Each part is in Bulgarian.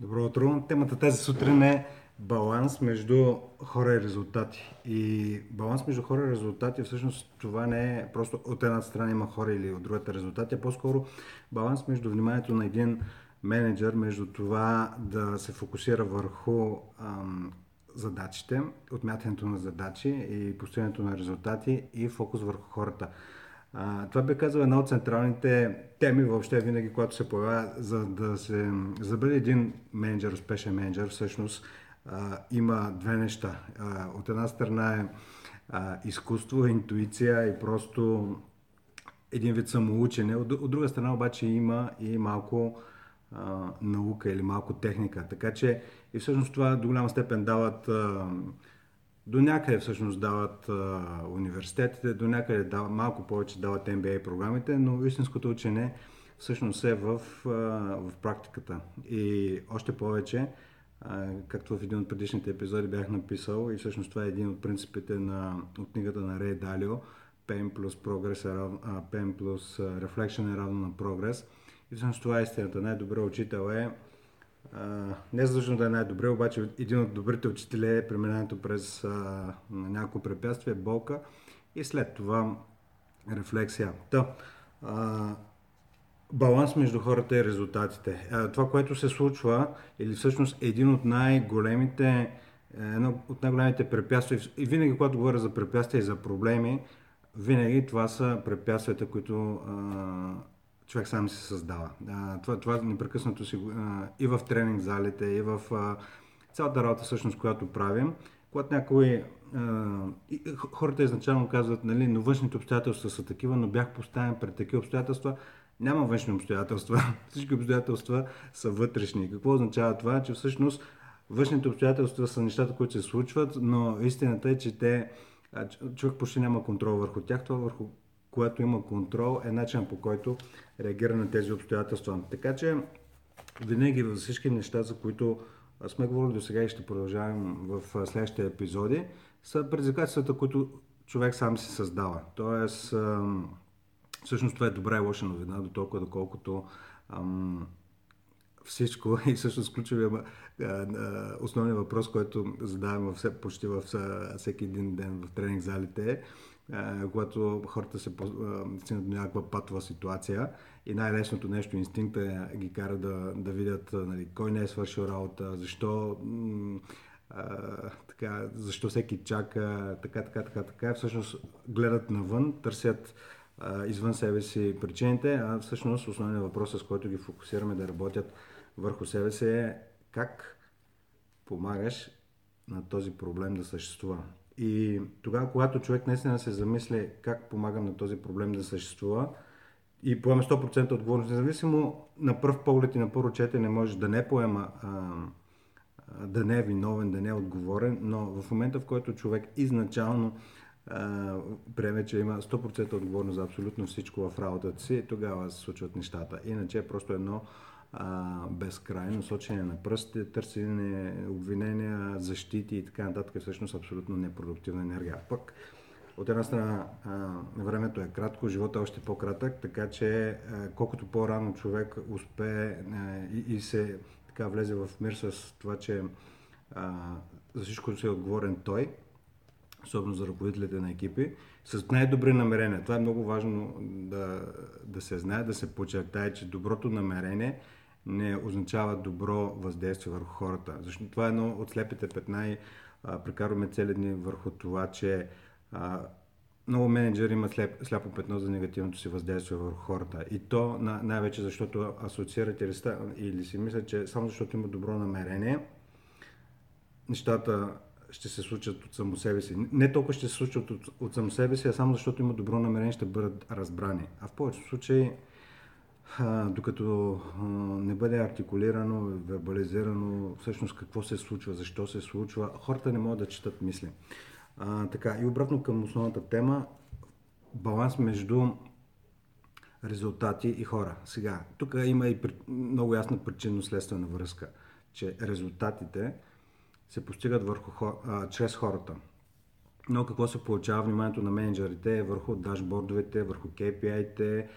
Добро утро. Темата тази сутрин е баланс между хора и резултати. И баланс между хора и резултати, всъщност това не е просто от една страна има хора или от другата резултати, а по-скоро баланс между вниманието на един менеджер, между това да се фокусира върху ам, задачите, отмятането на задачи и постигането на резултати и фокус върху хората. А, това би казал една от централните теми въобще винаги, когато се появява, за да се за да бъде един менеджер, успешен менеджер, всъщност а, има две неща. А, от една страна е а, изкуство, интуиция и просто един вид самоучене. От, от друга страна обаче има и малко а, наука или малко техника. Така че и всъщност това до голяма степен дават а, до някъде всъщност дават а, университетите, до някъде дават, малко повече дават MBA програмите, но истинското учене всъщност е в, а, в практиката. И още повече, а, както в един от предишните епизоди бях написал, и всъщност това е един от принципите на, от книгата на Рей Далио, PM плюс прогрес е равно, PM плюс reflection е равно на прогрес. И всъщност това е истината. Най-добрият учител е не задължено да е най-добре, обаче един от добрите учители е преминаването през а, няколко препятствия, болка и след това рефлексия. Та, а, баланс между хората и резултатите. А, това, което се случва, или всъщност един от най-големите е, едно от най-големите препятствия, и винаги, когато говоря за препятствия и за проблеми, винаги това са препятствията, които а, човек сам се създава. Това, това непрекъснато си и в тренинг залите, и в цялата работа всъщност, която правим, когато някои хората изначално казват, нали, но външните обстоятелства са такива, но бях поставен пред такива обстоятелства. Няма външни обстоятелства. Всички обстоятелства са вътрешни. Какво означава това? Че всъщност външните обстоятелства са нещата, които се случват, но истината е, че те, човек почти няма контрол върху тях. Това върху което има контрол, е начин по който реагира на тези обстоятелства. Така че винаги във всички неща, за които сме говорили до сега и ще продължавам в следващите епизоди, са предизвикателствата, които човек сам си създава. Тоест, всъщност това е добра и лоша новина, до толкова доколкото всичко и всъщност ключовия основният въпрос, който задаваме почти във всеки един ден в тренинг залите е когато хората се стигнат до някаква патова ситуация и най-лесното нещо, инстинкта ги кара да, да видят нали, кой не е свършил работа, защо а, така, защо всеки чака, така, така, така, така. Всъщност гледат навън, търсят а, извън себе си причините, а всъщност основният въпрос, с който ги фокусираме да работят върху себе си е как помагаш на този проблем да съществува. И тогава, когато човек наистина се замисли как помагам на този проблем да съществува и поема 100% отговорност, независимо на пръв поглед и на първо четене може да не поема, а, да не е виновен, да не е отговорен, но в момента, в който човек изначално приеме, че има 100% отговорност за абсолютно всичко в работата си, тогава се случват нещата. Иначе е просто едно а, безкрайно сочене на пръстите, търсене, обвинения, защити и така нататък е всъщност абсолютно непродуктивна енергия. Пък от една страна а, времето е кратко, живота е още по-кратък, така че а, колкото по-рано човек успее а, и, и се така влезе в мир с това, че а, за всичко се е отговорен той, особено за ръководителите на екипи, с най-добри намерения. Това е много важно да, да се знае, да се подчертае, че доброто намерение не означава добро въздействие върху хората. Защото това е едно от слепите петна и прекарваме цели дни върху това, че а, много менеджери имат слеп, сляпо петно за негативното си въздействие върху хората. И то най-вече защото асоциират или, или си мислят, че само защото има добро намерение, нещата ще се случат от само себе си. Не толкова ще се случат от, от само себе си, а само защото има добро намерение, ще бъдат разбрани. А в повечето случаи докато не бъде артикулирано, вербализирано всъщност какво се случва, защо се случва, хората не могат да четат мисли. А, така, и обратно към основната тема, баланс между резултати и хора. Сега, тук има и много ясна причинно-следствена връзка, че резултатите се постигат върху, а, чрез хората. Но какво се получава вниманието на менеджерите е върху дашбордовете, върху KPI-те,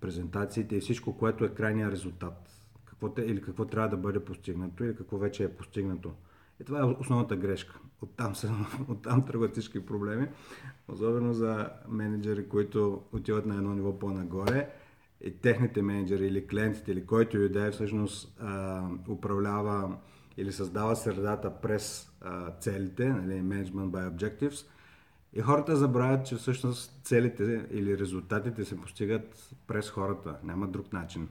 презентациите и всичко, което е крайния резултат. какво или какво трябва да бъде постигнато или какво вече е постигнато. И това е основната грешка. Оттам, се, оттам тръгват всички проблеми, особено за менеджери, които отиват на едно ниво по-нагоре и техните менеджери или клиентите или който и да е всъщност а, управлява или създава средата през а, целите, нали, management by objectives. И хората забравят, че всъщност целите или резултатите се постигат през хората. Няма друг начин.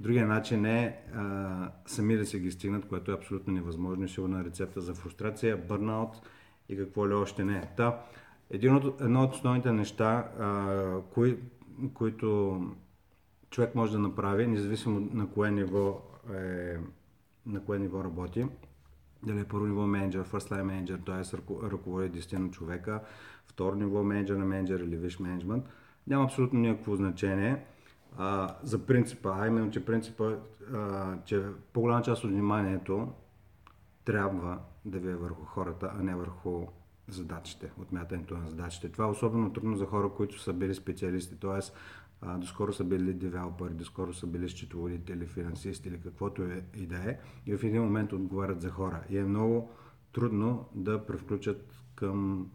Другия начин е а, сами да се ги стигнат, което е абсолютно невъзможно и сигурна рецепта за фрустрация, бърнаут и какво ли още не. Та, един от, едно от основните неща, а, кои, които човек може да направи, независимо на кое ниво, е, на кое ниво работи, дали е първо ниво менеджер, first line менеджер, т.е. ръководи 10 на човека, второ ниво менеджер на менеджер или виш менеджмент, няма абсолютно никакво значение а, за принципа, а именно, че принципа, а, че по-голяма част от вниманието трябва да ви е върху хората, а не върху задачите, отмятането на задачите. Това е особено трудно за хора, които са били специалисти, т.е. доскоро са били девелопери, доскоро са били счетоводители, финансисти или каквото е и да е, и в един момент отговарят за хора. И е много трудно да превключат към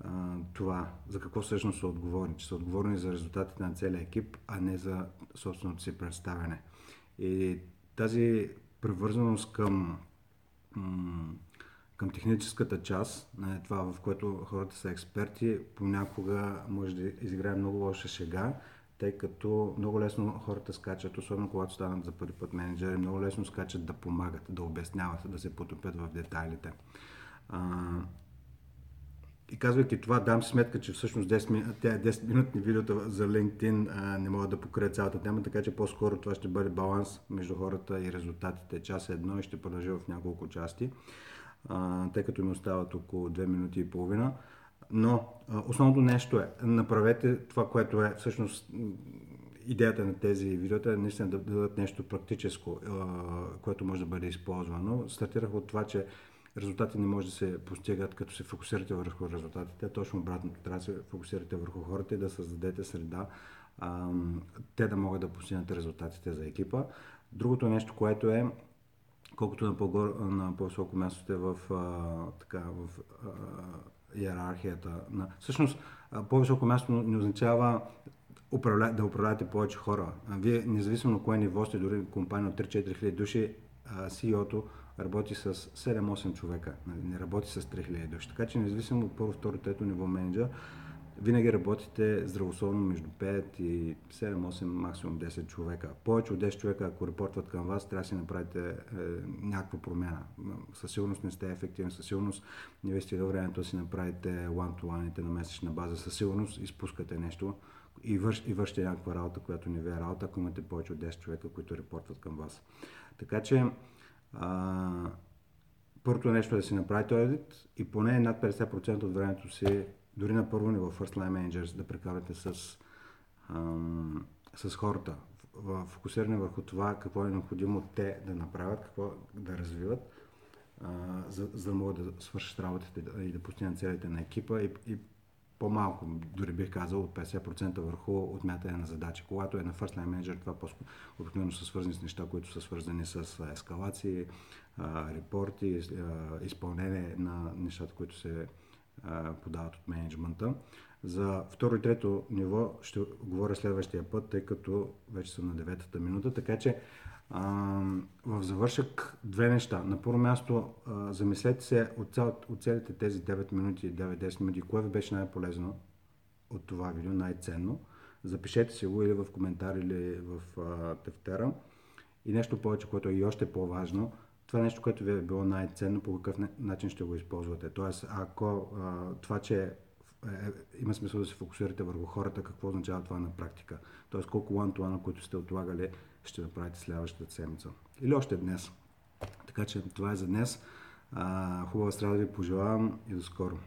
а, това, за какво всъщност са отговорни, че са отговорни за резултатите на целия екип, а не за собственото си представяне. И тази превързаност към, към техническата част, това в което хората са експерти, понякога може да изиграе много лоша шега, тъй като много лесно хората скачат, особено когато станат за първи път менеджери, много лесно скачат да помагат, да обясняват, да се потопят в детайлите. И казвайки това, дам си сметка, че всъщност 10, тя 10 минутни видеота за LinkedIn а, не могат да покрият цялата тема, така че по-скоро това ще бъде баланс между хората и резултатите. Час е едно и ще продължи в няколко части, а, тъй като ми остават около 2 минути и половина. Но основното нещо е, направете това, което е всъщност идеята на тези видеота е наистина да дадат нещо практическо, което може да бъде използвано. Стартирах от това, че резултати не може да се постигат като се фокусирате върху резултатите. Точно обратното. Трябва да се фокусирате върху хората и да създадете среда, те да могат да постигнат резултатите за екипа. Другото нещо, което е, колкото на, по на по-високо място сте в, така, в иерархията. На... Всъщност, по-високо място не означава да управлявате повече хора. Вие, независимо на кое ниво сте, дори компания от 3-4 хиляди души, CEO-то работи с 7-8 човека, нали, не работи с 3000 души. Така че независимо от първо, второ, трето ниво менеджер, винаги работите здравословно между 5 и 7, 8, максимум 10 човека. Повече от 10 човека, ако репортват към вас, трябва да си направите е, някаква промяна. Със сигурност не сте ефективен, със сигурност не ви стига времето да си направите one-to-one на месечна база, със сигурност изпускате нещо и, върш, и вършите някаква работа, която не ви е работа, ако имате повече от 10 човека, които репортват към вас. Така че а, първото нещо е да си направите аудит и поне над 50% от времето си, дори на първо ниво, First Line Managers, да прекарате с, ам, с хората. Фокусиране върху това какво е необходимо те да направят, какво да развиват, а, за, за да могат да свършат работите и да постигнат целите на екипа и, и по-малко, дори бих казал, от 50% върху отмятане на задачи. Когато е на First Line Manager, това обикновено са свързани с неща, които са свързани с ескалации, репорти, изпълнение на нещата, които се подават от менеджмента. За второ и трето ниво ще говоря следващия път, тъй като вече съм на деветата минута, така че в завършък две неща. На първо място, а, замислете се от, цял, от целите тези 9 минути, 9-10 минути, кое ви беше най-полезно от това видео, най-ценно. Запишете си го или в коментар, или в а, тефтера. И нещо повече, което е и още по-важно, това е нещо, което ви е било най-ценно, по какъв начин ще го използвате. Тоест, ако а, това, че е, е, има смисъл да се фокусирате върху хората, какво означава това на практика. Тоест, колко one-to-one, които сте отлагали, ще направите следващата седмица. Или още днес. Така че това е за днес. хубава среда да ви пожелавам и до скоро.